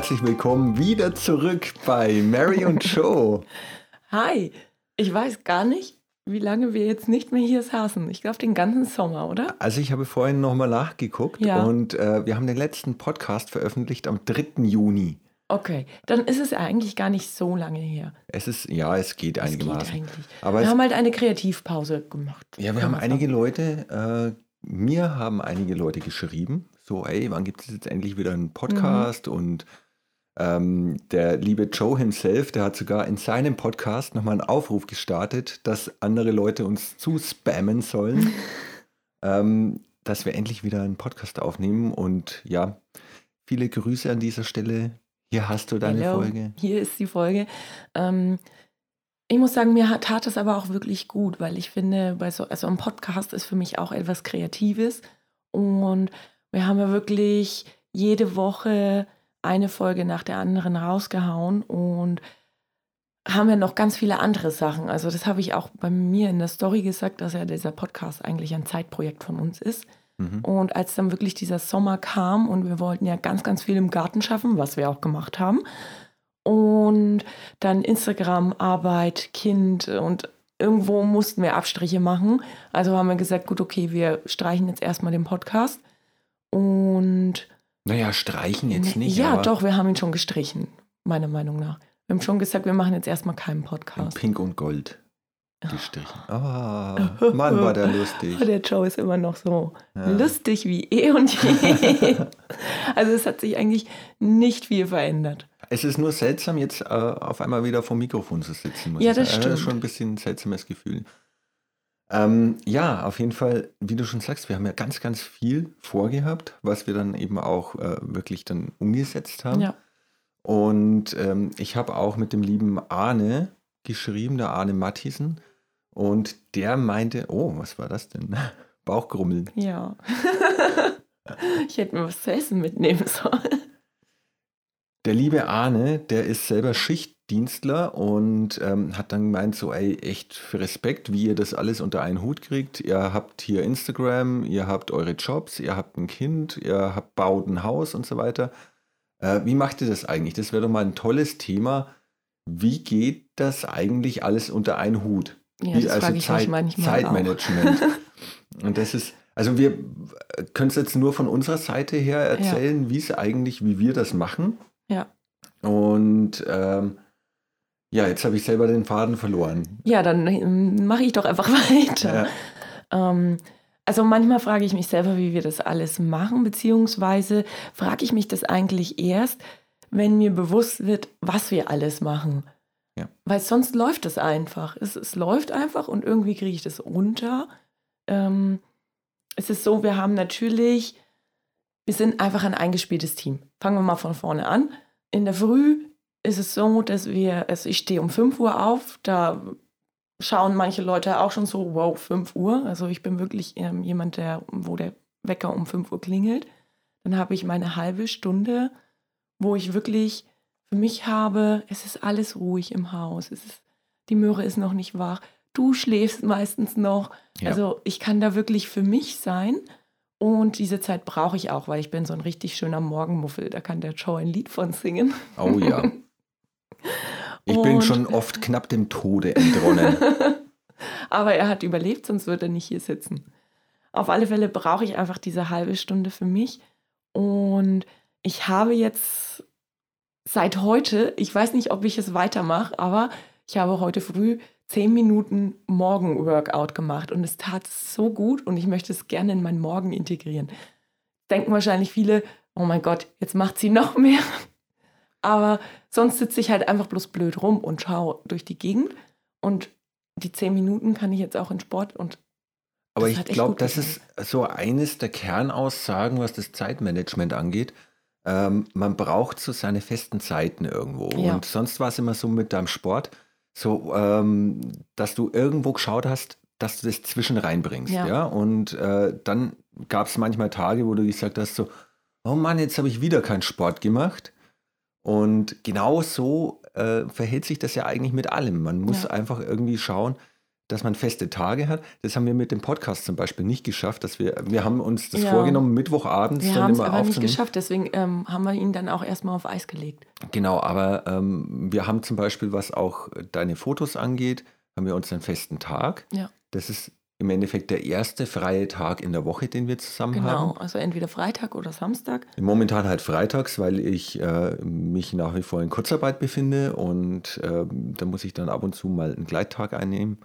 Herzlich willkommen wieder zurück bei Mary und Joe. Hi, ich weiß gar nicht, wie lange wir jetzt nicht mehr hier saßen. Ich glaube, den ganzen Sommer, oder? Also ich habe vorhin nochmal nachgeguckt Ja. und äh, wir haben den letzten Podcast veröffentlicht am 3. Juni. Okay, dann ist es eigentlich gar nicht so lange her. Es ist, ja, es geht Es geht einigermaßen. eigentlich. Aber wir haben halt eine Kreativpause gemacht. ja, wir haben einige sagen. Leute, äh, mir haben einige Leute geschrieben, so, ey, wann gibt es jetzt endlich wieder einen Podcast? Mhm. Und ähm, der liebe Joe himself, der hat sogar in seinem Podcast nochmal einen Aufruf gestartet, dass andere Leute uns zuspammen sollen, ähm, dass wir endlich wieder einen Podcast aufnehmen. Und ja, viele Grüße an dieser Stelle. Hier hast du deine Hello, Folge. Hier ist die Folge. Ähm, ich muss sagen, mir hat- tat es aber auch wirklich gut, weil ich finde, bei so also ein Podcast ist für mich auch etwas Kreatives. Und wir haben ja wirklich jede Woche eine Folge nach der anderen rausgehauen und haben ja noch ganz viele andere Sachen. Also das habe ich auch bei mir in der Story gesagt, dass ja dieser Podcast eigentlich ein Zeitprojekt von uns ist. Mhm. Und als dann wirklich dieser Sommer kam und wir wollten ja ganz, ganz viel im Garten schaffen, was wir auch gemacht haben. Und dann Instagram, Arbeit, Kind und irgendwo mussten wir Abstriche machen. Also haben wir gesagt, gut, okay, wir streichen jetzt erstmal den Podcast. Und Naja, streichen jetzt nicht. ja, aber doch, wir haben ihn schon gestrichen, meiner Meinung nach. Wir haben schon gesagt, wir machen jetzt erstmal keinen in Podcast. Pink und Gold gestrichen. Ah, Mann, war der lustig. Oh, der Joe ist immer noch so Ja. lustig wie eh und je. also es hat sich eigentlich nicht viel verändert. Es ist nur seltsam, jetzt äh, auf einmal wieder vor dem Mikrofon zu sitzen. Muss Ja, ich das sagen. stimmt. ist schon ein bisschen ein seltsames Gefühl. Ähm, ja, auf jeden Fall, wie du schon sagst, wir haben ja ganz, ganz viel vorgehabt, was wir dann eben auch äh, wirklich dann umgesetzt haben. Ja. Und ähm, ich habe auch mit dem lieben Arne geschrieben, der Arne Mattisen. Und der meinte, oh, was war das denn? Bauchgrummeln. Ja. ich hätte mir was zu essen mitnehmen sollen. Der liebe Arne, der ist selber Schichtdienstler und ähm, hat dann gemeint, so, ey, echt für Respekt, wie ihr das alles unter einen Hut kriegt. Ihr habt hier Instagram, ihr habt eure Jobs, ihr habt ein Kind, ihr habt baut ein Haus und so weiter. Äh, wie macht ihr das eigentlich? Das wäre doch mal ein tolles Thema. Wie geht das eigentlich alles unter einen Hut? Ja, Wie- das frage ich mich manchmal auch. Zeitmanagement. und das ist, also wir können es jetzt nur von unserer Seite her erzählen, wie es eigentlich, wie wir das machen. Ja. Und ähm, ja, jetzt habe ich selber den Faden verloren. Ja, dann ähm, mache ich doch einfach weiter. Ja. Ähm, also manchmal frage ich mich selber, wie wir das alles machen, beziehungsweise frage ich mich das eigentlich erst, wenn mir bewusst wird, was wir alles machen. Ja. Weil sonst läuft es einfach. Es, es läuft einfach und irgendwie kriege ich das runter. Ähm, es ist so, wir haben natürlich, wir sind einfach ein eingespieltes Team. Fangen wir mal von vorne an. In der Früh ist es so, dass wir, also ich stehe um 5 Uhr auf, da schauen manche Leute auch schon so, wow, 5 Uhr. Also ich bin wirklich ähm, jemand, der, wo der Wecker um 5 Uhr klingelt. Dann habe ich meine halbe Stunde, wo ich wirklich für mich habe, es ist alles ruhig im Haus. Es ist, die Möhre ist noch nicht wach. Du schläfst meistens noch. Ja. Also ich kann da wirklich für mich sein. Und diese Zeit brauche ich auch, weil ich bin so ein richtig schöner Morgenmuffel. Da kann der Joe ein Lied von singen. Oh ja. Ich bin schon oft knapp dem Tode entronnen. Aber er hat überlebt, sonst würde er nicht hier sitzen. Auf alle Fälle brauche ich einfach diese halbe Stunde für mich. Und ich habe jetzt seit heute, ich weiß nicht, ob ich es weitermache, aber ich habe heute früh zehn Minuten Morgen-Workout gemacht und es tat so gut und ich möchte es gerne in meinen Morgen integrieren. Denken wahrscheinlich viele, oh mein Gott, jetzt macht sie noch mehr. Aber sonst sitze ich halt einfach bloß blöd rum und schaue durch die Gegend und die zehn Minuten kann ich jetzt auch in Sport und Aber ich glaube, das ist so eines der Kernaussagen, was das Zeitmanagement angeht. Ähm, man braucht so seine festen Zeiten irgendwo. Ja. Und sonst war es immer so mit deinem Sport, so, ähm, dass du irgendwo geschaut hast, dass du das zwischen reinbringst. Ja. Ja. Und äh, dann gab es manchmal Tage, wo du gesagt hast, so, oh Mann, jetzt habe ich wieder keinen Sport gemacht. Und genau so äh, verhält sich das ja eigentlich mit allem. Man muss Ja. einfach irgendwie schauen, dass man feste Tage hat. Das haben wir mit dem Podcast zum Beispiel nicht geschafft. Dass wir, wir haben uns das Ja. vorgenommen, Mittwochabends Wir dann haben es immer aber nicht geschafft, deswegen ähm, haben wir ihn dann auch erstmal auf Eis gelegt. Genau, aber ähm, wir haben zum Beispiel, was auch deine Fotos angeht, haben wir uns einen festen Tag. Ja. Das ist im Endeffekt der erste freie Tag in der Woche, den wir zusammen Genau, haben. also entweder Freitag oder Samstag. Momentan halt freitags, weil ich äh, mich nach wie vor in Kurzarbeit befinde und ähm, da muss ich dann ab und zu mal einen Gleittag einnehmen.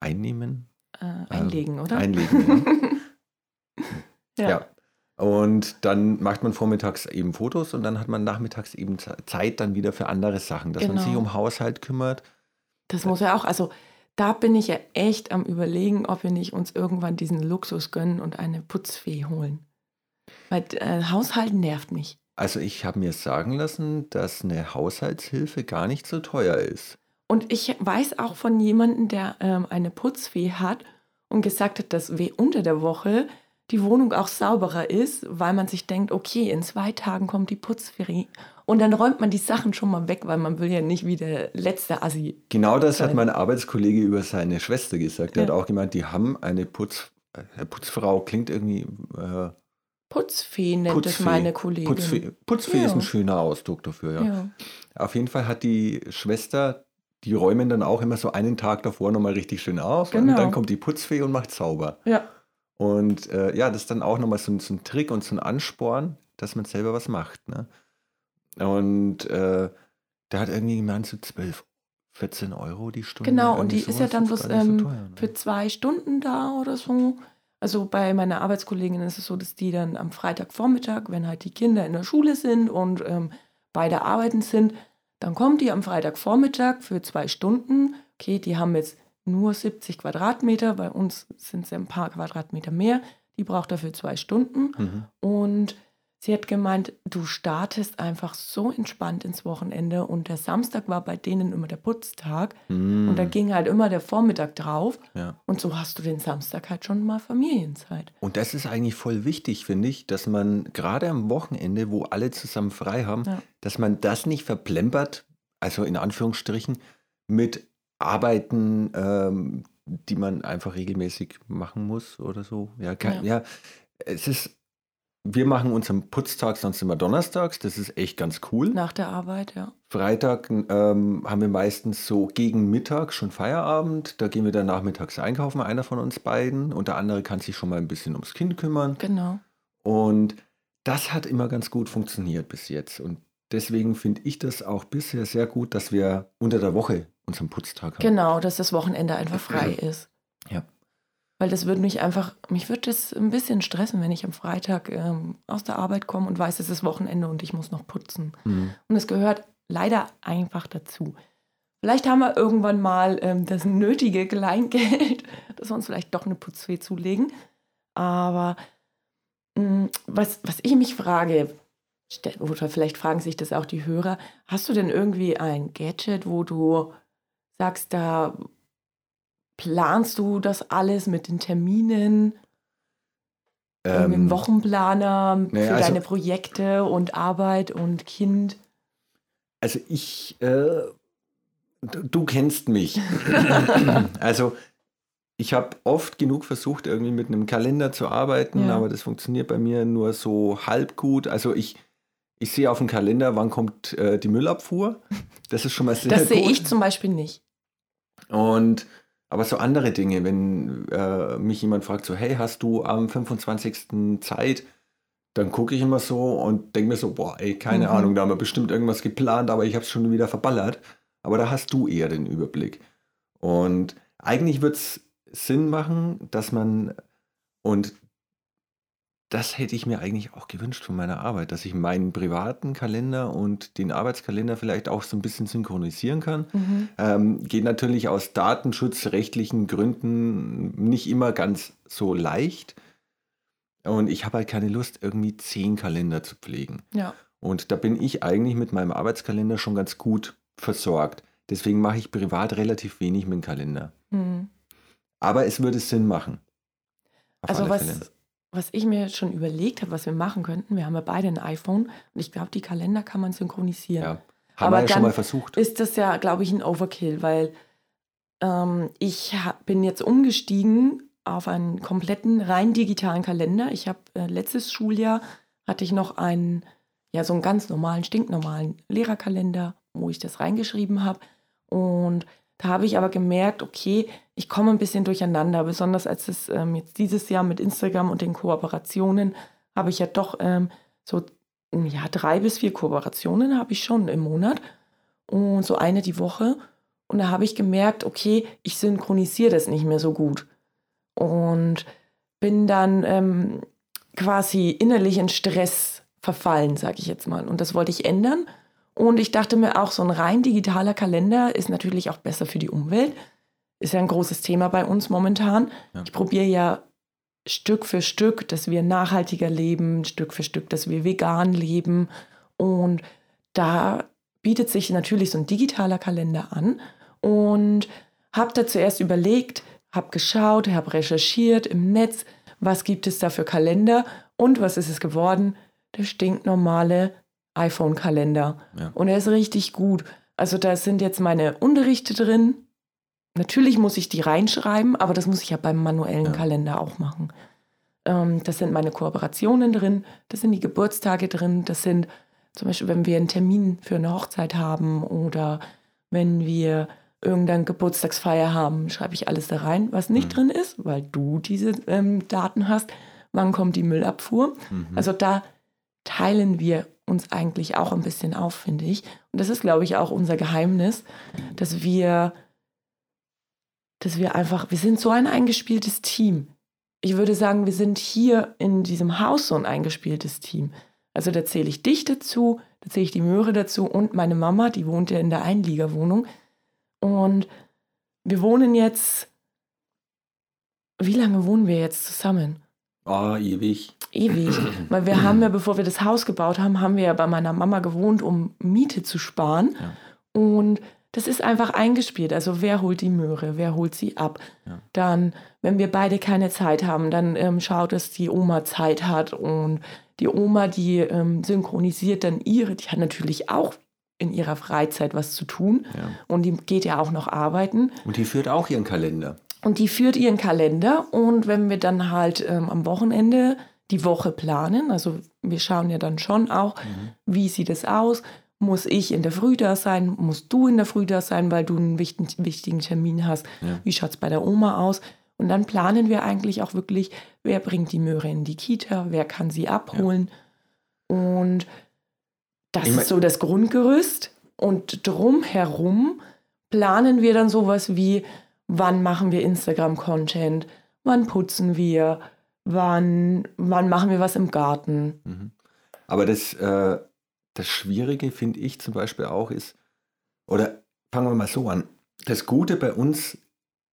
Einnehmen? Äh, einlegen, oder? Einlegen. ja. ja. Und dann macht man vormittags eben Fotos und dann hat man nachmittags eben Ze- Zeit dann wieder für andere Sachen, dass man Genau. sich um Haushalt kümmert. Das muss ja auch, also da bin ich ja echt am überlegen, ob wir nicht uns irgendwann diesen Luxus gönnen und eine Putzfee holen. Weil äh, Haushalten nervt mich. Also ich habe mir sagen lassen, dass eine Haushaltshilfe gar nicht so teuer ist. Und ich weiß auch von jemandem, der ähm, eine Putzfee hat und gesagt hat, dass unter der Woche die Wohnung auch sauberer ist, weil man sich denkt, okay, in zwei Tagen kommt die Putzfee und dann räumt man die Sachen schon mal weg, weil man will ja nicht wie der letzte Assi. Genau das hat Sein. mein Arbeitskollege über seine Schwester gesagt. Der Ja. hat auch gemeint, die haben eine Putz, äh, Putzfrau, klingt irgendwie äh, Putzfee nennt es Putzfee. meine Kollegin. Putzfee, Putzfee ist Ja. ein schöner Ausdruck dafür, ja. Ja. Auf jeden Fall hat die Schwester, die räumen dann auch immer so einen Tag davor nochmal richtig schön auf und Genau. dann kommt die Putzfee und macht sauber. ja, Und äh, ja, das ist dann auch nochmal so, ein- so ein Trick und so ein Ansporn, dass man selber was macht. Ne? Und äh, der hat irgendwie gemeint, so 12, 14 Euro die Stunde. Genau, und die ist ja dann bloß so ähm, teuer, ne? für zwei Stunden da oder so. Also bei meiner Arbeitskollegin ist es so, dass die dann am Freitagvormittag, wenn halt die Kinder in der Schule sind und ähm, beide arbeiten sind, dann kommt die am Freitagvormittag für zwei Stunden. Okay, die haben jetzt nur 70 Quadratmeter, bei uns sind es ja ein paar Quadratmeter mehr. Die braucht dafür zwei Stunden. Mhm. Und sie hat gemeint, du startest einfach so entspannt ins Wochenende. Und der Samstag war bei denen immer der Putztag. Mhm. Und da ging halt immer der Vormittag drauf. ja. Und so hast du den Samstag halt schon mal Familienzeit. Und das ist eigentlich voll wichtig, finde ich, dass man gerade am Wochenende, wo alle zusammen frei haben, Ja. dass man das nicht verplempert, also in Anführungsstrichen, mit Arbeiten, ähm, die man einfach regelmäßig machen muss oder so. Ja, ke- ja. es ist, wir machen unseren Putztag sonst immer donnerstags, das ist echt ganz cool. Nach der Arbeit, ja. Freitag ähm, haben wir meistens so gegen Mittag schon Feierabend. Da gehen wir dann nachmittags einkaufen, einer von uns beiden. Und der andere kann sich schon mal ein bisschen ums Kind kümmern. Genau. Und das hat immer ganz gut funktioniert bis jetzt. Und deswegen finde ich das auch bisher sehr gut, dass wir unter der Woche unseren Putztag haben. Genau, dass das Wochenende einfach frei ist. Ja. Weil das würde mich einfach, mich würde das ein bisschen stressen, wenn ich am Freitag ähm, aus der Arbeit komme und weiß, es ist Wochenende und ich muss noch putzen. Mhm. Und es gehört leider einfach dazu. Vielleicht haben wir irgendwann mal ähm, das nötige Kleingeld, dass wir uns vielleicht doch eine Putzfee zulegen. Aber mh, was, was ich mich frage, oder vielleicht fragen sich das auch die Hörer, hast du denn irgendwie ein Gadget, wo du sagst, da planst du das alles mit den Terminen? Ähm, Ähm, Wochenplaner naja, für also- deine Projekte und Arbeit und Kind. Also ich, äh, du, kennst mich. also ich habe oft genug versucht, irgendwie mit einem Kalender zu arbeiten, Ja. aber das funktioniert bei mir nur so halb gut. Also ich, ich sehe auf dem Kalender, wann kommt äh, die Müllabfuhr. Das ist schon mal sehr Das sehe ich zum Beispiel nicht. Und aber so andere Dinge, wenn äh, mich jemand fragt, so, hey, hast du am 25. Zeit? Dann gucke ich immer so und denke mir so, boah, ey, keine Mhm. Ahnung, da haben wir bestimmt irgendwas geplant, aber ich habe es schon wieder verballert. Aber da hast du eher den Überblick. Und eigentlich wird es Sinn machen, dass man, und das hätte ich mir eigentlich auch gewünscht von meiner Arbeit, dass ich meinen privaten Kalender und den Arbeitskalender vielleicht auch so ein bisschen synchronisieren kann. Mhm. Ähm, geht natürlich aus datenschutzrechtlichen Gründen nicht immer ganz so leicht. Und ich habe halt keine Lust, irgendwie zehn Kalender zu pflegen. Ja. Und da bin ich eigentlich mit meinem Arbeitskalender schon ganz gut versorgt. Deswegen mache ich privat relativ wenig mit dem Kalender. Mhm. Aber es würde Sinn machen. Auf Also alle was, Fälle. Was ich mir schon überlegt habe, was wir machen könnten, wir haben ja beide ein iPhone und ich glaube, die Kalender kann man synchronisieren. Ja. Haben Aber wir ja schon mal versucht. Ist das ja, glaube ich, ein Overkill, weil Ähm, ich bin jetzt umgestiegen auf einen kompletten rein digitalen Kalender. Ich habe äh, letztes Schuljahr hatte ich noch einen, ja, so einen ganz normalen, stinknormalen Lehrerkalender, wo ich das reingeschrieben habe. Und da habe ich aber gemerkt, okay, ich komme ein bisschen durcheinander, besonders als es ähm, jetzt dieses Jahr mit Instagram und den Kooperationen habe ich ja doch ähm, so ja, drei bis vier Kooperationen habe ich schon im Monat und so eine die Woche. Und da habe ich gemerkt, okay, ich synchronisiere das nicht mehr so gut. Und bin dann ähm, quasi innerlich in Stress verfallen, sage ich jetzt mal. Und das wollte ich ändern. Und ich dachte mir auch, so ein rein digitaler Kalender ist natürlich auch besser für die Umwelt. Ist ja ein großes Thema bei uns momentan. Ja. Ich probiere ja Stück für Stück, dass wir nachhaltiger leben, Stück für Stück, dass wir vegan leben. Und da bietet sich natürlich so ein digitaler Kalender an. Und habe da zuerst überlegt, habe geschaut, habe recherchiert im Netz, was gibt es da für Kalender und was ist es geworden? Der stinknormale iPhone-Kalender. Ja. Und er ist richtig gut. Also da sind jetzt meine Unterrichte drin. Natürlich muss ich die reinschreiben, aber das muss ich ja beim manuellen ja. Kalender auch machen. Ähm, das sind meine Kooperationen drin, das sind die Geburtstage drin, das sind zum Beispiel, wenn wir einen Termin für eine Hochzeit haben oder wenn wir irgendeine Geburtstagsfeier haben, schreibe ich alles da rein, was nicht mhm. drin ist, weil du diese ähm, Daten hast. Wann kommt die Müllabfuhr? Mhm. Also da teilen wir uns eigentlich auch ein bisschen auf, finde ich. Und das ist, glaube ich, auch unser Geheimnis, dass wir, dass wir einfach, wir sind so ein eingespieltes Team. Ich würde sagen, wir sind hier in diesem Haus so ein eingespieltes Team. Also da zähle ich dich dazu, da zähle ich die Möhre dazu und meine Mama, die wohnt ja in der Einliegerwohnung. Und wir wohnen jetzt. Wie lange wohnen wir jetzt zusammen? Oh, ewig. Ewig. Weil wir haben ja, bevor wir das Haus gebaut haben, haben wir ja bei meiner Mama gewohnt, um Miete zu sparen. Ja. Und das ist einfach eingespielt. Also wer holt die Möhre, wer holt sie ab. Ja. Dann, wenn wir beide keine Zeit haben, dann ähm, schaut, dass die Oma Zeit hat. Und die Oma, die ähm, synchronisiert dann ihre, die hat natürlich auch in ihrer Freizeit was zu tun. Ja. Und die geht ja auch noch arbeiten. Und die führt auch ihren Kalender. Und die führt ihren Kalender. Und wenn wir dann halt ähm, am Wochenende die Woche planen, also wir schauen ja dann schon auch, mhm. wie sieht es aus, muss ich in der Früh da sein, musst du in der Früh da sein, weil du einen wichtigen, wichtigen Termin hast, ja. wie schaut es bei der Oma aus. Und dann planen wir eigentlich auch wirklich, wer bringt die Möhre in die Kita, wer kann sie abholen. Ja. Und das ist so das Grundgerüst. Und drumherum planen wir dann sowas wie, wann machen wir Instagram-Content, wann putzen wir, wann, wann machen wir was im Garten. Mhm. Aber das, äh, das Schwierige finde ich zum Beispiel auch ist, oder fangen wir mal so an. Das Gute bei uns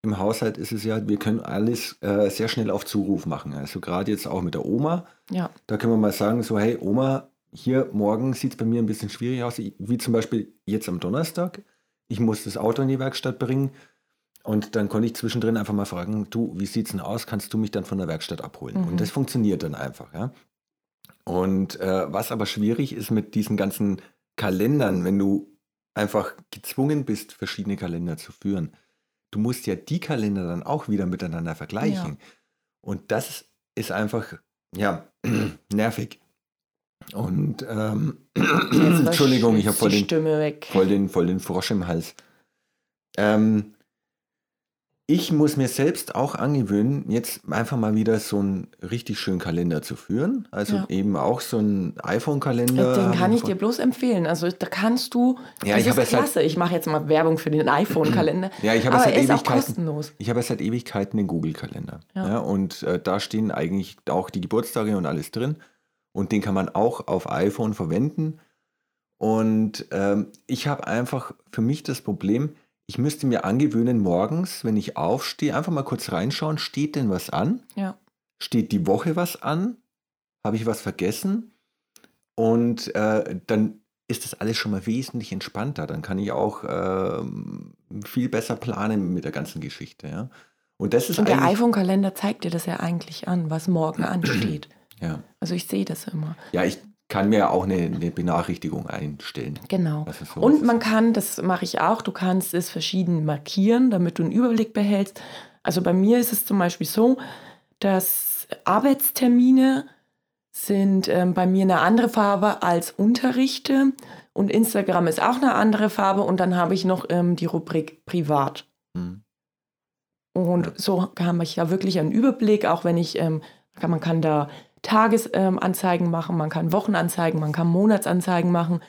im Haushalt ist es ja, wir können alles äh, sehr schnell auf Zuruf machen. Also gerade jetzt auch mit der Oma. Ja. Da können wir mal sagen, so, hey Oma, hier morgen sieht es bei mir ein bisschen schwierig aus, wie zum Beispiel jetzt am Donnerstag. Ich muss das Auto in die Werkstatt bringen und dann konnte ich zwischendrin einfach mal fragen, du, wie sieht es denn aus? Kannst du mich dann von der Werkstatt abholen? Mhm. Und das funktioniert dann einfach, ja. Und äh, was aber schwierig ist mit diesen ganzen Kalendern, wenn du einfach gezwungen bist, verschiedene Kalender zu führen, du musst ja die Kalender dann auch wieder miteinander vergleichen. Ja. Und das ist einfach, ja, nervig. Und ähm, Entschuldigung, ich habe voll, den, voll, den, voll den Frosch im Hals. Ähm, ich muss mir selbst auch angewöhnen, jetzt einfach mal wieder so einen richtig schönen Kalender zu führen. Also ja. eben auch so einen iPhone-Kalender. Den kann ich dir bloß empfehlen. Also da kannst du. Ja, das ich ist klasse. Halt, ich mache jetzt mal Werbung für den iPhone-Kalender. ja, ich habe es seit Ewigkeiten. Ich habe seit Ewigkeiten den Google-Kalender. Ja. ja. und äh, da stehen eigentlich auch die Geburtstage und alles drin. Und den kann man auch auf iPhone verwenden. Und ähm, ich habe einfach für mich das Problem, ich müsste mir angewöhnen, morgens, wenn ich aufstehe, einfach mal kurz reinschauen, steht denn was an? Ja. Steht die Woche was an? Habe ich was vergessen? Und äh, dann ist das alles schon mal wesentlich entspannter. Dann kann ich auch äh, viel besser planen mit der ganzen Geschichte. Ja? Und, das ist Und der iPhone-Kalender zeigt dir das ja eigentlich an, was morgen ansteht. Ja. Also ich sehe das immer. Ja, ich kann mir auch eine, eine Benachrichtigung einstellen. Genau. sowas Und man kann, das mache ich auch, du kannst es verschieden markieren, damit du einen Überblick behältst. Also bei mir ist es zum Beispiel so, dass Arbeitstermine sind ähm, bei mir eine andere Farbe als Unterrichte und Instagram ist auch eine andere Farbe und dann habe ich noch ähm, die Rubrik Privat. Hm. Und Ja. so habe ich ja wirklich einen Überblick, auch wenn ich, ähm, kann, man kann da Tagesanzeigen ähm, machen, man kann Wochenanzeigen, man kann Monatsanzeigen machen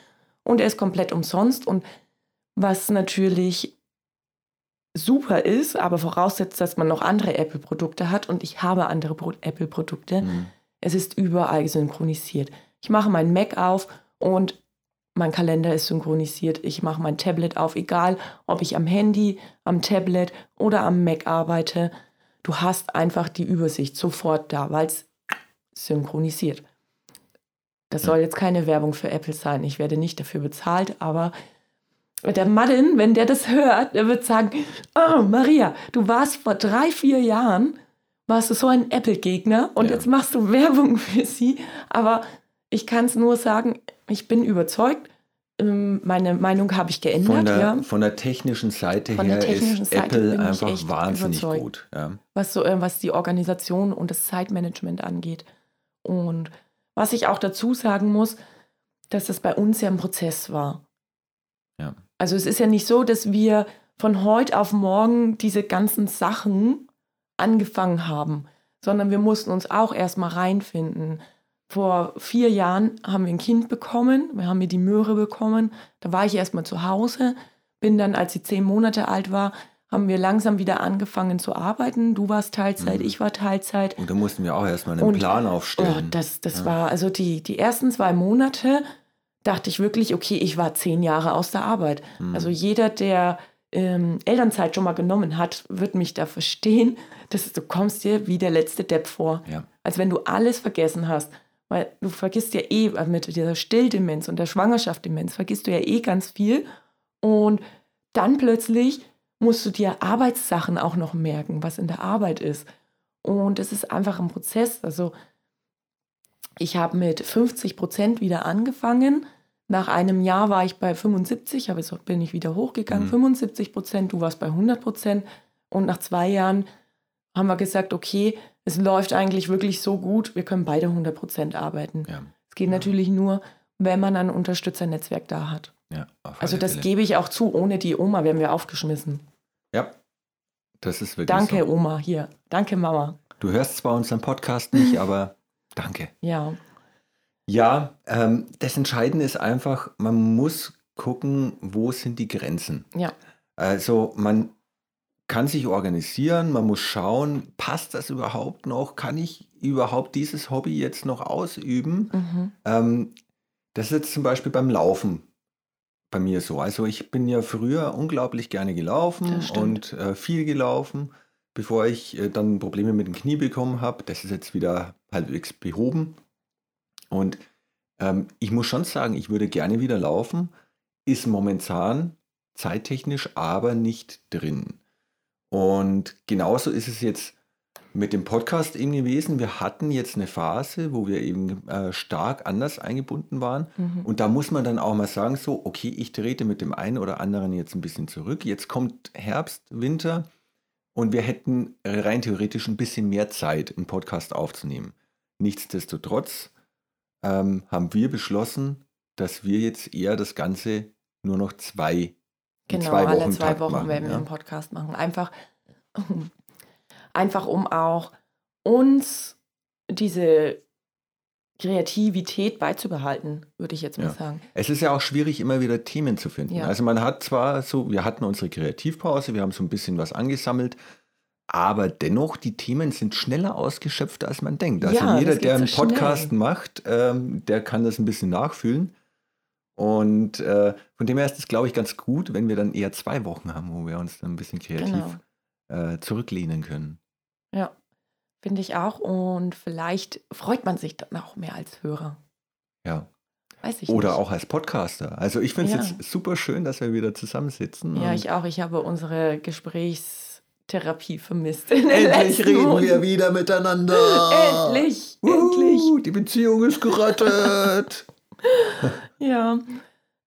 und er ist komplett umsonst. Und was natürlich super ist, aber voraussetzt, dass man noch andere Apple-Produkte hat und ich habe andere Pro- Apple-Produkte, Hm. es ist überall synchronisiert. Ich mache meinen Mac auf und mein Kalender ist synchronisiert. Ich mache mein Tablet auf, egal ob ich am Handy, am Tablet oder am Mac arbeite. Du hast einfach die Übersicht sofort da, weil es synchronisiert. Das soll jetzt keine Werbung für Apple sein. Ich werde nicht dafür bezahlt, aber der Martin, wenn der das hört, der wird sagen, oh Maria, du warst vor drei, vier Jahren, warst du so ein Apple-Gegner und Ja. jetzt machst du Werbung für sie. Aber ich kann es nur sagen, ich bin überzeugt. Ähm, Meine Meinung habe ich geändert, Von der, ja. von der technischen Seite Von her technischen ist Seite Apple einfach wahnsinnig gut. Ja. was, so, äh, was die Organisation und das Zeitmanagement angeht. Und was ich auch dazu sagen muss, dass das bei uns ja ein Prozess war. Ja. Also es ist ja nicht so, dass wir von heute auf morgen diese ganzen Sachen angefangen haben, sondern wir mussten uns auch erstmal reinfinden. Vor vier Jahren haben wir ein Kind bekommen, wir haben mir die Möhre bekommen, da war ich erstmal zu Hause, bin dann, als sie zehn Monate alt war, haben wir langsam wieder angefangen zu arbeiten. Du warst Teilzeit, Mhm. ich war Teilzeit. Und da mussten wir auch erstmal einen Und- Plan Oh, aufstellen. das das Ja. war, also die, die ersten zwei Monate dachte ich wirklich, okay, ich war zehn Jahre aus der Arbeit. Hm. Also jeder, der ähm, Elternzeit schon mal genommen hat, wird mich da verstehen, dass du kommst dir wie der letzte Depp vor. ja. Als wenn du alles vergessen hast. Weil du vergisst ja eh mit dieser Stilldemenz und der Schwangerschaftsdemenz, vergisst du ja eh ganz viel. Und dann plötzlich musst du dir Arbeitssachen auch noch merken, was in der Arbeit ist. Und es ist einfach ein Prozess. Also ich habe mit 50 Prozent wieder angefangen. Nach einem Jahr war ich bei 75, aber jetzt bin ich wieder hochgegangen. Mhm. 75 Prozent, du warst bei 100 Prozent. Und nach zwei Jahren haben wir gesagt, okay, es läuft eigentlich wirklich so gut, wir können beide 100 Prozent arbeiten. Ja. Es geht Ja. natürlich nur, wenn man ein Unterstützernetzwerk da hat. ja, Also das Fälle. gebe ich auch zu, ohne die Oma wären wir aufgeschmissen. Ja, das ist wirklich Danke, so. Oma, hier. Danke, Mama. Du hörst zwar unseren Podcast nicht, aber danke. Ja, Ja, ähm, das Entscheidende ist einfach, man muss gucken, wo sind die Grenzen. ja, Also man kann sich organisieren, man muss schauen, passt das überhaupt noch? Kann ich überhaupt dieses Hobby jetzt noch ausüben? mhm. Ähm, das ist jetzt zum Beispiel beim Laufen bei mir so. Also ich bin ja früher unglaublich gerne gelaufen und äh, viel gelaufen, bevor ich äh, dann Probleme mit dem Knie bekommen habe. Das ist jetzt wieder halbwegs behoben. Und ähm, ich muss schon sagen, ich würde gerne wieder laufen, ist momentan zeittechnisch aber nicht drin. Und genauso ist es jetzt mit dem Podcast eben gewesen. Wir hatten jetzt eine Phase, wo wir eben äh, stark anders eingebunden waren. Mhm. Und da muss man dann auch mal sagen, so, okay, ich trete mit dem einen oder anderen jetzt ein bisschen zurück. Jetzt kommt Herbst, Winter und wir hätten rein theoretisch ein bisschen mehr Zeit, einen Podcast aufzunehmen. Nichtsdestotrotz ähm, haben wir beschlossen, dass wir jetzt eher das Ganze nur noch zwei, Genau, zwei alle Wochen zwei Takt Wochen machen, werden wir ja. einen Podcast machen. Einfach, einfach um auch uns diese Kreativität beizubehalten, würde ich jetzt mal Ja. sagen. Es ist ja auch schwierig, immer wieder Themen zu finden. Ja. Also man hat zwar so, wir hatten unsere Kreativpause, wir haben so ein bisschen was angesammelt, aber dennoch, die Themen sind schneller ausgeschöpft, als man denkt. Also Ja, jeder, der so einen Podcast schnell. macht, ähm, der kann das ein bisschen nachfühlen. Und äh, von dem her ist es, glaube ich, ganz gut, wenn wir dann eher zwei Wochen haben, wo wir uns dann ein bisschen kreativ Genau. äh, zurücklehnen können. Ja, finde ich auch. Und vielleicht freut man sich dann auch mehr als Hörer. Ja. Weiß ich Oder nicht. auch als Podcaster. Also ich finde es Ja. jetzt super schön, dass wir wieder zusammensitzen. Ja, ich auch. Ich habe unsere Gesprächstherapie vermisst. Endlich reden wir Monaten. wieder miteinander. Endlich, Wuhu, endlich. Die Beziehung ist gerettet. ja.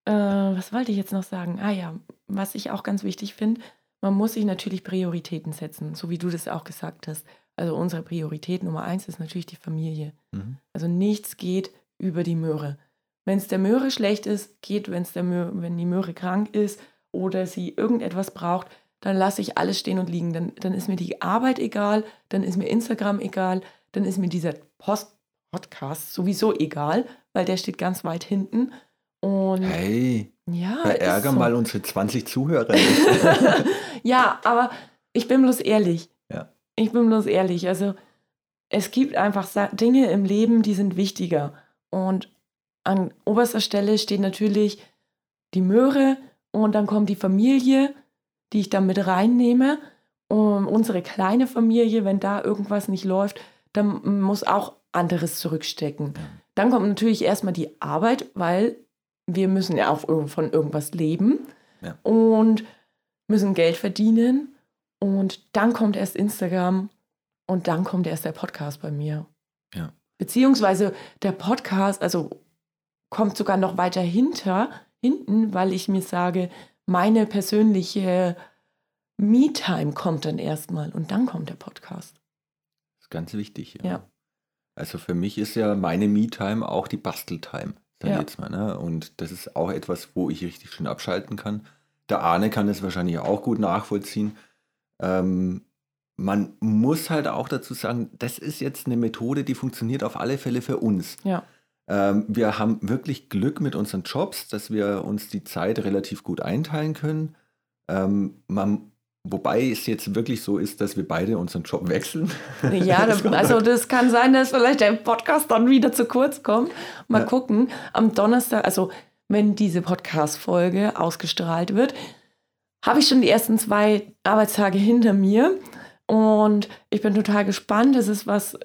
Äh, was wollte ich jetzt noch sagen? Ah ja, was ich auch ganz wichtig finde, man muss sich natürlich Prioritäten setzen, so wie du das auch gesagt hast. Also unsere Priorität Nummer eins ist natürlich die Familie. Mhm. Also nichts geht über die Möhre. Wenn es der Möhre schlecht ist, geht, wenn's der Möhre, wenn die Möhre krank ist oder sie irgendetwas braucht, dann lasse ich alles stehen und liegen. Dann, dann ist mir die Arbeit egal, dann ist mir Instagram egal, dann ist mir dieser Post Podcast sowieso egal, weil der steht ganz weit hinten. Und hey, ja, verärger so. mal unsere 20 Zuhörer. ja, aber ich bin bloß ehrlich. Ja. Ich bin bloß ehrlich. Also es gibt einfach Dinge im Leben, die sind wichtiger. Und an oberster Stelle steht natürlich die Möhre und dann kommt die Familie, die ich da mit reinnehme. Und unsere kleine Familie, wenn da irgendwas nicht läuft, dann muss auch anderes zurückstecken. Dann kommt natürlich erstmal die Arbeit, weil wir müssen ja auch von irgendwas leben ja. und müssen Geld verdienen. Und dann kommt erst Instagram und dann kommt erst der Podcast bei mir. Ja. Beziehungsweise der Podcast, also kommt sogar noch weiter hinter, hinten, weil ich mir sage, meine persönliche Me-Time kommt dann erstmal und dann kommt der Podcast. Das ist ganz wichtig. Ja. ja. Also für mich ist ja meine Me-Time auch die Basteltime sag ja. jetzt mal. Ne? Und das ist auch etwas, wo ich richtig schön abschalten kann. Der Arne kann das wahrscheinlich auch gut nachvollziehen. Ähm, man muss halt auch dazu sagen, das ist jetzt eine Methode, die funktioniert auf alle Fälle für uns. Ja. Ähm, wir haben wirklich Glück mit unseren Jobs, dass wir uns die Zeit relativ gut einteilen können. Ähm, man Wobei es jetzt wirklich so ist, dass wir beide unseren Job wechseln. Ja, das also das kann sein, dass vielleicht der Podcast dann wieder zu kurz kommt. Mal ja. gucken. Am Donnerstag, also wenn diese Podcast-Folge ausgestrahlt wird, habe ich schon die ersten zwei Arbeitstage hinter mir. Und ich bin total gespannt. Es ist was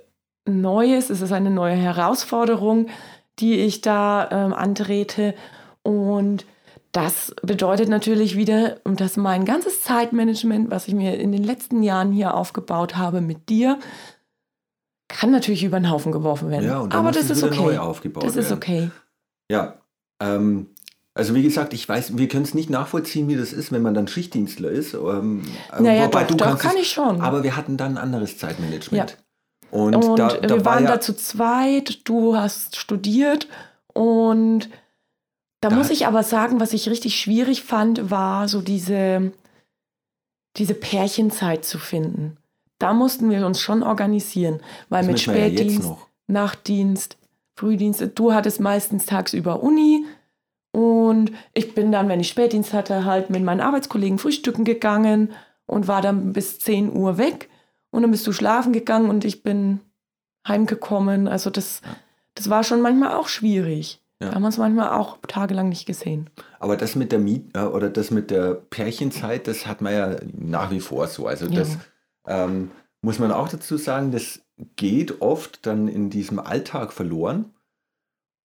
Neues, es ist eine neue Herausforderung, die ich da ähm, antrete. Und das bedeutet natürlich wieder, dass mein ganzes Zeitmanagement, was ich mir in den letzten Jahren hier aufgebaut habe mit dir, kann natürlich über den Haufen geworfen werden. Ja, und Aber das ist okay. Neu aufgebaut das ist okay. Ja, ähm, also wie gesagt, ich weiß, wir können es nicht nachvollziehen, wie das ist, wenn man dann Schichtdienstler ist. Ähm, naja, wobei doch, du doch kann es, ich schon. Aber wir hatten dann ein anderes Zeitmanagement. Ja. Und, und da, da wir waren ja, da zu zweit, du hast studiert und da, da muss ich aber sagen, was ich richtig schwierig fand, war so diese, diese Pärchenzeit zu finden. Da mussten wir uns schon organisieren, weil das mit Spätdienst, ja Nachtdienst, Frühdienst, du hattest meistens tagsüber Uni und ich bin dann, wenn ich Spätdienst hatte, halt mit meinen Arbeitskollegen frühstücken gegangen und war dann bis 10 Uhr weg und dann bist du schlafen gegangen und ich bin heimgekommen. Also das, das war schon manchmal auch schwierig. Ja. Da haben wir uns manchmal auch tagelang nicht gesehen. Aber das mit der Miet äh, oder das mit der Pärchenzeit, das hat man ja nach wie vor so. Also das ähm, muss man auch dazu sagen, das geht oft dann in diesem Alltag verloren.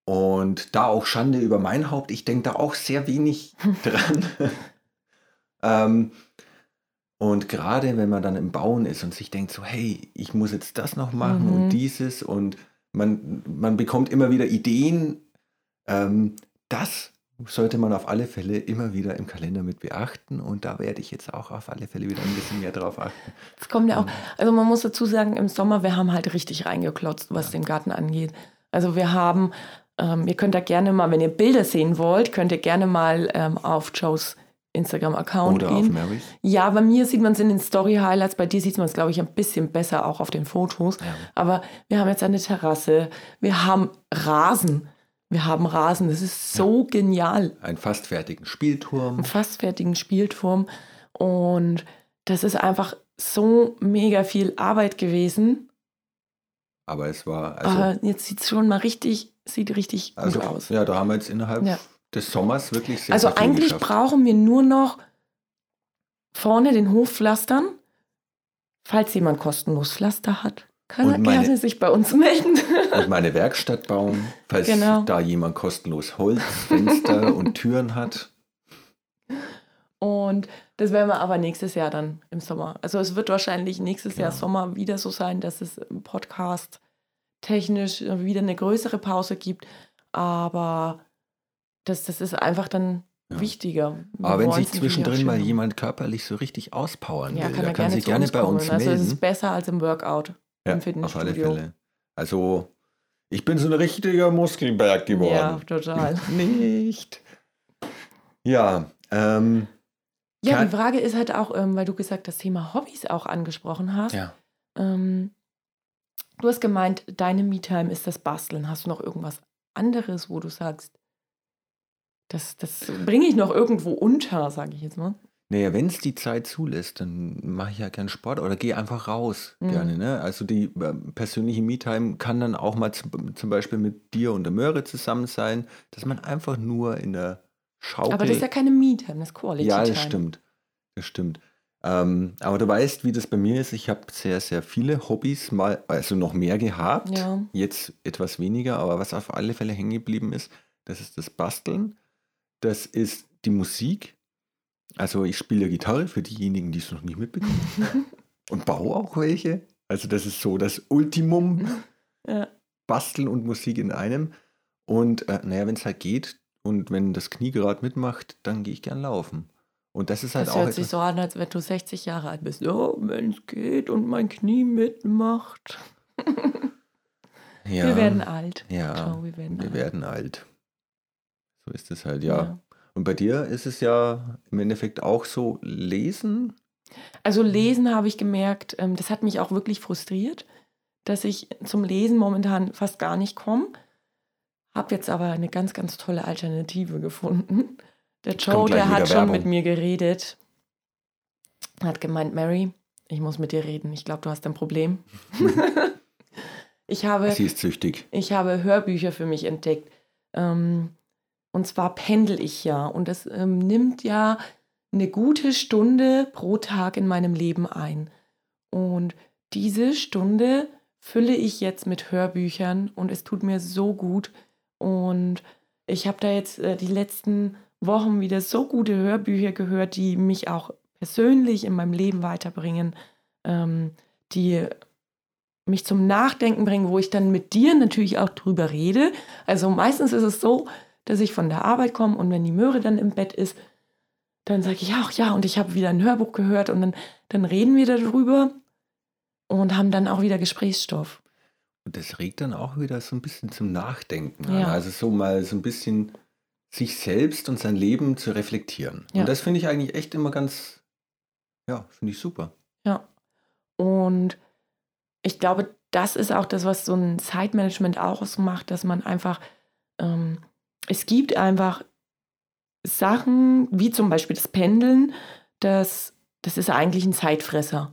Und da auch Schande über mein Haupt, ich denke da auch sehr wenig dran. ähm, und gerade wenn man dann im Bauen ist und sich denkt so, hey, ich muss jetzt das noch machen mhm. und dieses und man, man bekommt immer wieder Ideen ähm, das sollte man auf alle Fälle immer wieder im Kalender mit beachten und da werde ich jetzt auch auf alle Fälle wieder ein bisschen mehr drauf achten. Das kommt ja auch, also man muss dazu sagen, im Sommer, wir haben halt richtig reingeklotzt, was ja. den Garten angeht. Also wir haben, ähm, ihr könnt da gerne mal, wenn ihr Bilder sehen wollt, könnt ihr gerne mal ähm, auf Joes Instagram-Account gehen. Auf Marys. Ja, bei mir sieht man es in den Story-Highlights, bei dir sieht man es, glaube ich, ein bisschen besser auch auf den Fotos. Ja. Aber wir haben jetzt eine Terrasse, wir haben Rasen. Wir haben Rasen, das ist so ja. genial. Einen fast fertigen Spielturm. Einen fast fertigen Spielturm. Und das ist einfach so mega viel Arbeit gewesen. Aber es war. Also, Aber jetzt sieht es schon mal richtig, sieht richtig also, gut aus. Ja, da haben wir jetzt innerhalb ja. des Sommers wirklich sehr, Also eigentlich geschafft. brauchen wir nur noch vorne den Hof pflastern, falls jemand kostenlos Pflaster hat. Kann er meine, gerne sich bei uns melden. und meine Werkstatt bauen, falls genau. da jemand kostenlos Holz, Fenster und Türen hat. Und das werden wir aber nächstes Jahr dann im Sommer. Also es wird wahrscheinlich nächstes genau. Jahr Sommer wieder so sein, dass es im Podcast technisch wieder eine größere Pause gibt. aber das, das ist einfach dann Ja. wichtiger. Wir Aber wenn sich zwischendrin mal jemand körperlich so richtig auspowern ja, will, kann der er kann sich gerne bei uns Also es melden. ist besser als im Workout Ja, im auf alle Fitnessstudio. Fälle. Also, ich bin so ein richtiger Muskelberg geworden. Ja, total. Nicht. Ja, ähm, Ja, die Frage ist halt auch, ähm, weil du gesagt das Thema Hobbys auch angesprochen hast. ja. Ähm, du hast gemeint, deine Me-Time ist das Basteln. Hast du noch irgendwas anderes, wo du sagst, das, das bringe ich noch irgendwo unter, sage ich jetzt mal? Naja, wenn es die Zeit zulässt, dann mache ich ja gern Sport oder gehe einfach raus Mhm. gerne. Ne? Also die ähm, persönliche Me-Time kann dann auch mal zum, Beispiel mit dir und der Möhre zusammen sein, dass man einfach nur in der Schaukel... Aber das ist ja keine Me-Time, das ist Quality Ja, Time. das stimmt. Das stimmt. Ähm, aber du weißt, wie das bei mir ist. Ich habe sehr, sehr viele Hobbys, mal, also noch mehr gehabt. Ja. Jetzt etwas weniger, aber was auf alle Fälle hängen geblieben ist, das ist das Basteln. Das ist die Musik. Also ich spiele Gitarre für diejenigen, die es noch nicht mitbekommen. und baue auch welche. Also das ist so das Ultimum. Ja. Basteln und Musik in einem. Und äh, naja, wenn es halt geht und wenn das Knie gerade mitmacht, dann gehe ich gern laufen. Und das ist halt Das auch hört sich so an, als wenn du 60 Jahre alt bist. Ja, wenn es geht und mein Knie mitmacht. ja, Wir werden alt. ja, Ciao, wir werden wir alt. werden alt. So ist es halt, ja. Und bei dir ist es ja im Endeffekt auch so, lesen. Also lesen habe ich gemerkt, ähm, das hat mich auch wirklich frustriert, dass ich zum Lesen momentan fast gar nicht komme. Habe jetzt aber eine ganz, ganz tolle Alternative gefunden. Der Joe, der hat schon Werbung. mit mir geredet. Hat gemeint, Mary, ich muss mit dir reden. Ich glaube, du hast ein Problem. ich habe Sie ist süchtig. ich habe Hörbücher für mich entdeckt. Ähm, und zwar pendel ich ja. Und das ähm, nimmt ja eine gute Stunde pro Tag in meinem Leben ein. Und diese Stunde fülle ich jetzt mit Hörbüchern und es tut mir so gut. Und ich habe da jetzt äh, die letzten Wochen wieder so gute Hörbücher gehört, die mich auch persönlich in meinem Leben weiterbringen, ähm, die mich zum Nachdenken bringen, wo ich dann mit dir natürlich auch drüber rede. Also meistens ist es so, dass ich von der Arbeit komme und wenn die Möhre dann im Bett ist, dann sage ich, ach ja, und ich habe wieder ein Hörbuch gehört und dann, dann reden wir darüber und haben dann auch wieder Gesprächsstoff. Und das regt dann auch wieder so ein bisschen zum Nachdenken an. Ja. Also so mal so ein bisschen sich selbst und sein Leben zu reflektieren. Ja. Und das finde ich eigentlich echt immer ganz, ja, finde ich super. Ja. Und ich glaube, das ist auch das, was so ein Zeitmanagement auch ausmacht, dass man einfach, ähm, es gibt einfach Sachen, wie zum Beispiel das Pendeln, das, das ist eigentlich ein Zeitfresser,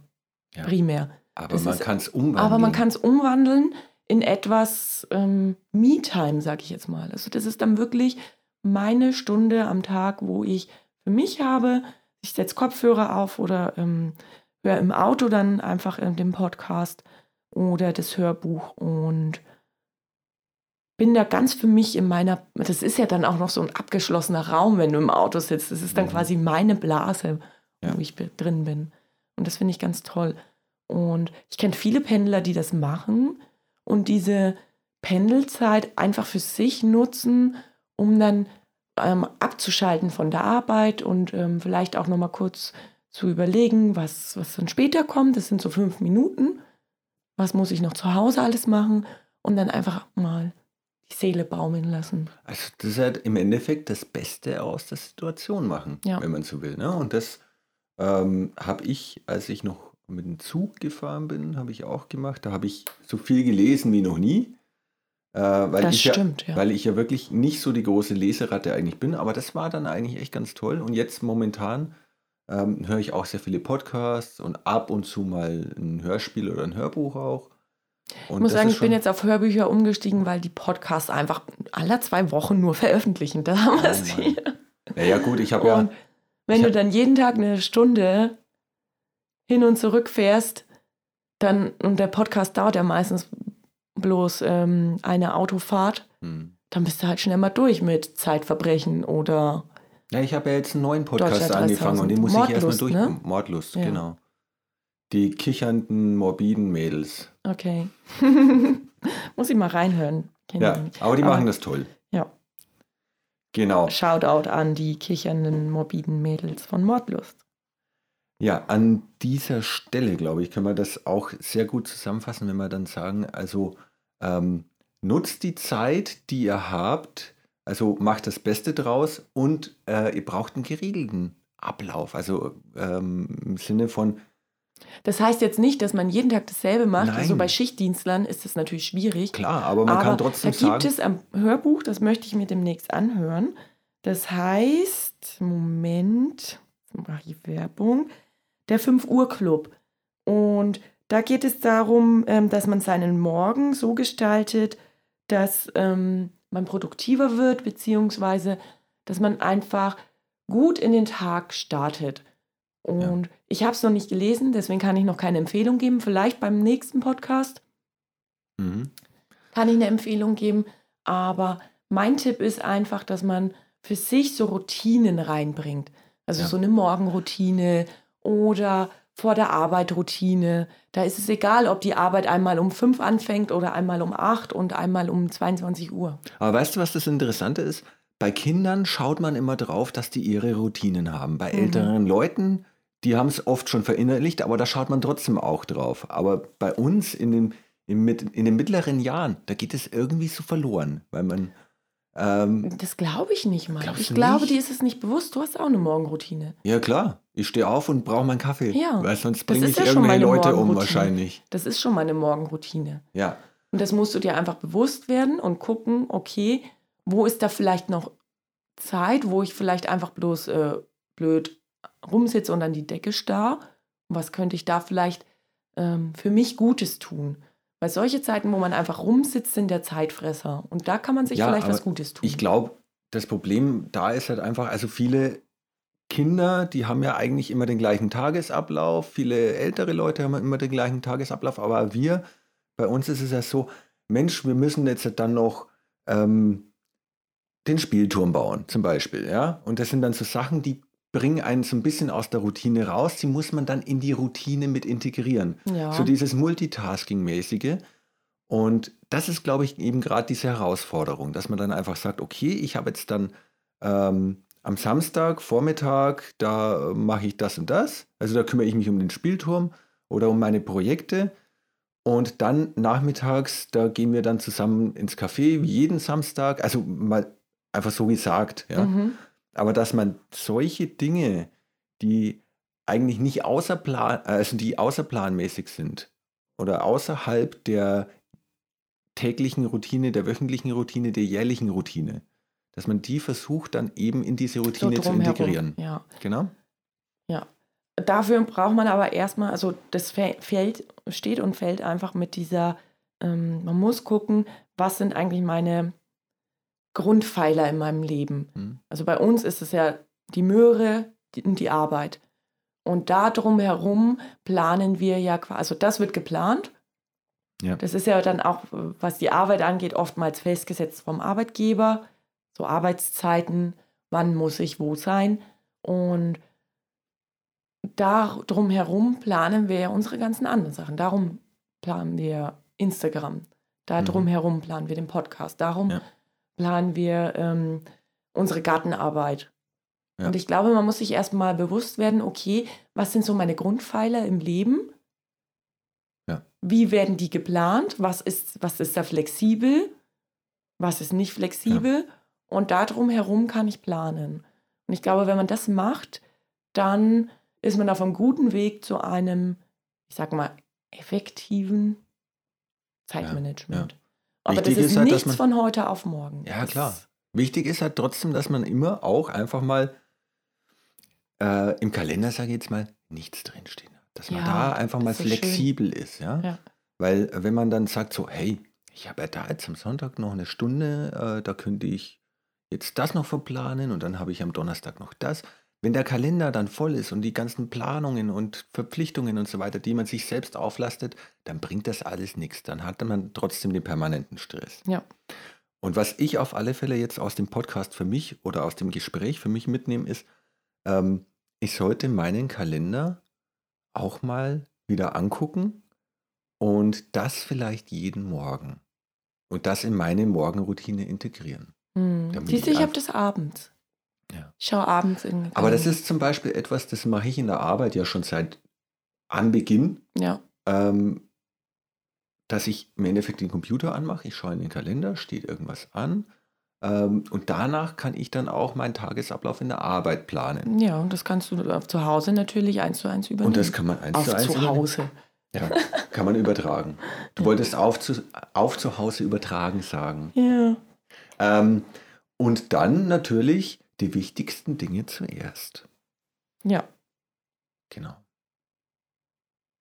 Ja. primär. Aber Das man kann es umwandeln. Aber man kann es umwandeln in etwas ähm, Me-Time, sage ich jetzt mal. Also das ist dann wirklich meine Stunde am Tag, wo ich für mich habe, ich setze Kopfhörer auf oder ähm, höre im Auto dann einfach äh, den Podcast oder das Hörbuch und bin da ganz für mich in meiner, das ist ja dann auch noch so ein abgeschlossener Raum, wenn du im Auto sitzt. Das ist dann Mhm. quasi meine Blase, Ja. wo ich drin bin. Und das finde ich ganz toll. Und ich kenne viele Pendler, die das machen und diese Pendelzeit einfach für sich nutzen, um dann ähm, abzuschalten von der Arbeit und ähm, vielleicht auch nochmal kurz zu überlegen, was, was dann später kommt. Das sind so fünf Minuten. Was muss ich noch zu Hause alles machen? Und dann einfach mal die Seele baumeln lassen. Also das ist halt im Endeffekt das Beste aus der Situation machen, Ja. wenn man so will. Ne? Und das ähm, habe ich, als ich noch mit dem Zug gefahren bin, habe ich auch gemacht. Da habe ich so viel gelesen wie noch nie. Äh, weil das ich ja, stimmt, ja. Weil ich ja wirklich nicht so die große Leseratte eigentlich bin, aber das war dann eigentlich echt ganz toll. Und jetzt momentan ähm, höre ich auch sehr viele Podcasts und ab und zu mal ein Hörspiel oder ein Hörbuch auch. Und ich muss sagen, ich bin jetzt auf Hörbücher umgestiegen, weil die Podcasts einfach alle zwei Wochen nur veröffentlichen. Da haben wir es Oh. Naja, gut, ich habe ja. Wenn du dann jeden Tag eine Stunde hin und zurück fährst, dann, und der Podcast dauert ja meistens bloß ähm, eine Autofahrt, Hm. dann bist du halt schnell mal durch mit Zeitverbrechen oder Ja, ich habe ja jetzt einen neuen Podcast angefangen und den 3000. muss ich erstmal Mordlust, durch. ne? Mordlust, Ja. genau. Die kichernden, morbiden Mädels. okay. Muss ich mal reinhören. Kenn Ja, aber die Aber- machen das toll. Genau. Shoutout an die kichernden, morbiden Mädels von Mordlust. Ja, an dieser Stelle, glaube ich, können wir das auch sehr gut zusammenfassen, wenn wir dann sagen, also ähm, nutzt die Zeit, die ihr habt, also macht das Beste draus und äh, ihr braucht einen geregelten Ablauf. Also ähm, im Sinne von, Das heißt jetzt nicht, dass man jeden Tag dasselbe macht. Also Nein. bei Schichtdienstlern ist das natürlich schwierig. klar, aber man kann Aber trotzdem da gibt sagen, es ein Hörbuch, das möchte ich mir demnächst anhören. Das heißt, Moment, jetzt mache ich Werbung, der 5 Uhr Club. Und da geht es darum, ähm, dass man seinen Morgen so gestaltet, dass ähm, man produktiver wird, beziehungsweise dass man einfach gut in den Tag startet. Und ich habe es noch nicht gelesen, deswegen kann ich noch keine Empfehlung geben. Vielleicht beim nächsten Podcast mhm, kann ich eine Empfehlung geben. Aber mein Tipp ist einfach, dass man für sich so Routinen reinbringt. Also Ja. so eine Morgenroutine oder vor der Arbeit Routine. Da ist es egal, ob die Arbeit einmal um fünf anfängt oder einmal um acht und einmal um 22 Uhr. Aber weißt du, was das Interessante ist? Bei Kindern schaut man immer drauf, dass die ihre Routinen haben. Bei Mhm. älteren Leuten, die haben es oft schon verinnerlicht, aber da schaut man trotzdem auch drauf. Aber bei uns in den, mit- in den mittleren Jahren, da geht es irgendwie so verloren, weil man ähm, Das glaube ich nicht mal. Ich glaube, dir ist es nicht bewusst. Du hast auch eine Morgenroutine. ja klar, ich stehe auf und brauche meinen Kaffee, Ja, weil sonst bringe ich ja schon irgendwelche meine Leute um wahrscheinlich. Das ist schon meine Morgenroutine. Ja, Und das musst du dir einfach bewusst werden und gucken, okay, wo ist da vielleicht noch Zeit, wo ich vielleicht einfach bloß äh, blöd rumsitze und an die Decke starr. Was könnte ich da vielleicht ähm, für mich Gutes tun? Weil solche Zeiten, wo man einfach rumsitzt, sind der Zeitfresser. Und da kann man sich Ja, vielleicht was Gutes tun. ich glaube, das Problem da ist halt einfach, also viele Kinder, die haben ja eigentlich immer den gleichen Tagesablauf, viele ältere Leute haben immer den gleichen Tagesablauf, aber wir, bei uns ist es ja so, Mensch, wir müssen jetzt dann noch ähm, den Spielturm bauen, zum Beispiel, ja. Und das sind dann so Sachen, die bringen einen so ein bisschen aus der Routine raus, die muss man dann in die Routine mit integrieren. ja. So dieses Multitasking-mäßige. Und das ist, glaube ich, eben gerade diese Herausforderung, dass man dann einfach sagt, okay, ich habe jetzt dann ähm, am Samstag, Vormittag, da mache ich das und das. Also da kümmere ich mich um den Spielturm oder um meine Projekte. Und dann nachmittags, da gehen wir dann zusammen ins Café, wie jeden Samstag. Also mal einfach so gesagt, ja. Mhm. Aber dass man solche Dinge, die eigentlich nicht außerplan, also die außerplanmäßig sind oder außerhalb der täglichen Routine, der wöchentlichen Routine, der jährlichen Routine, dass man die versucht dann eben in diese so Routine zu drumherum. integrieren. Ja. Genau. Dafür braucht man aber erstmal, also das fä- fällt, steht und fällt einfach mit dieser, ähm, man muss gucken, was sind eigentlich meine Grundpfeiler in meinem Leben. Hm. Also bei uns ist es ja die Möhre und die Arbeit. Und da drumherum planen wir ja quasi, also das wird geplant. Ja. Das ist ja dann auch, was die Arbeit angeht, oftmals festgesetzt vom Arbeitgeber. So Arbeitszeiten, wann muss ich wo sein. Und da drumherum planen wir ja unsere ganzen anderen Sachen. Darum planen wir Instagram. Da Mhm. drumherum planen wir den Podcast. Darum Ja. Planen wir ähm, unsere Gartenarbeit. Ja. Und ich glaube, man muss sich erstmal bewusst werden, okay, was sind so meine Grundpfeiler im Leben? Ja. Wie werden die geplant? Was ist, was ist da flexibel? Was ist nicht flexibel? Und da drumherum kann ich planen. Und ich glaube, wenn man das macht, dann ist man auf einem guten Weg zu einem, ich sag mal, effektiven Zeitmanagement. Aber Wichtig das ist, ist halt, nichts man- von heute auf morgen. Ja, klar. Wichtig ist halt trotzdem, dass man immer auch einfach mal äh, im Kalender, sage ich jetzt mal, nichts drinstehen hat. Dass man Ja, da einfach mal ist so schön. flexibel ist, ja? Ja. Weil äh, wenn man dann sagt so, hey, ich habe ja da jetzt am Sonntag noch eine Stunde, äh, da könnte ich jetzt das noch verplanen und dann habe ich am Donnerstag noch das. Wenn der Kalender dann voll ist und die ganzen Planungen und Verpflichtungen und so weiter, die man sich selbst auflastet, dann bringt das alles nichts. Dann hat man trotzdem den permanenten Stress. Ja. Und was ich auf alle Fälle jetzt aus dem Podcast für mich oder aus dem Gespräch für mich mitnehme, ist, ähm, ich sollte meinen Kalender auch mal wieder angucken und das vielleicht jeden Morgen und das in meine Morgenroutine integrieren. Hm. Damit Siehst du, ich ich habe das abends. Ja. Ich schaue abends in. Aber das ist zum Beispiel etwas, das mache ich in der Arbeit ja schon seit Anbeginn, Ja. ähm, dass ich im Endeffekt den Computer anmache, ich schaue in den Kalender, steht irgendwas an ähm, und danach kann ich dann auch meinen Tagesablauf in der Arbeit planen. Ja, und das kannst du zu Hause natürlich eins zu eins übernehmen. Und das kann man eins auf zu eins zu. Hause. Ja, kann man übertragen. Du wolltest auf zu, auf zu Hause übertragen sagen. Ja. Ähm, und dann natürlich die wichtigsten Dinge zuerst. Ja. Genau.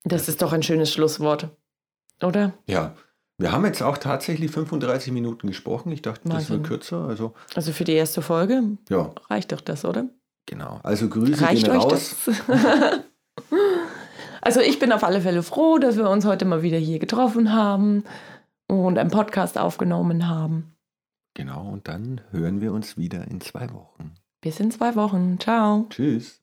Das ist doch ein schönes Schlusswort. Oder? Ja, wir haben jetzt auch tatsächlich 35 Minuten gesprochen. Ich dachte, das Wahnsinn. wird kürzer. Also, Also für die erste Folge ja, reicht doch das, oder? genau. Also Grüße Reicht gehen raus. das? also ich bin auf alle Fälle froh, dass wir uns heute mal wieder hier getroffen haben und einen Podcast aufgenommen haben. Genau, und dann hören wir uns wieder in zwei Wochen. Bis in zwei Wochen. Ciao. Tschüss.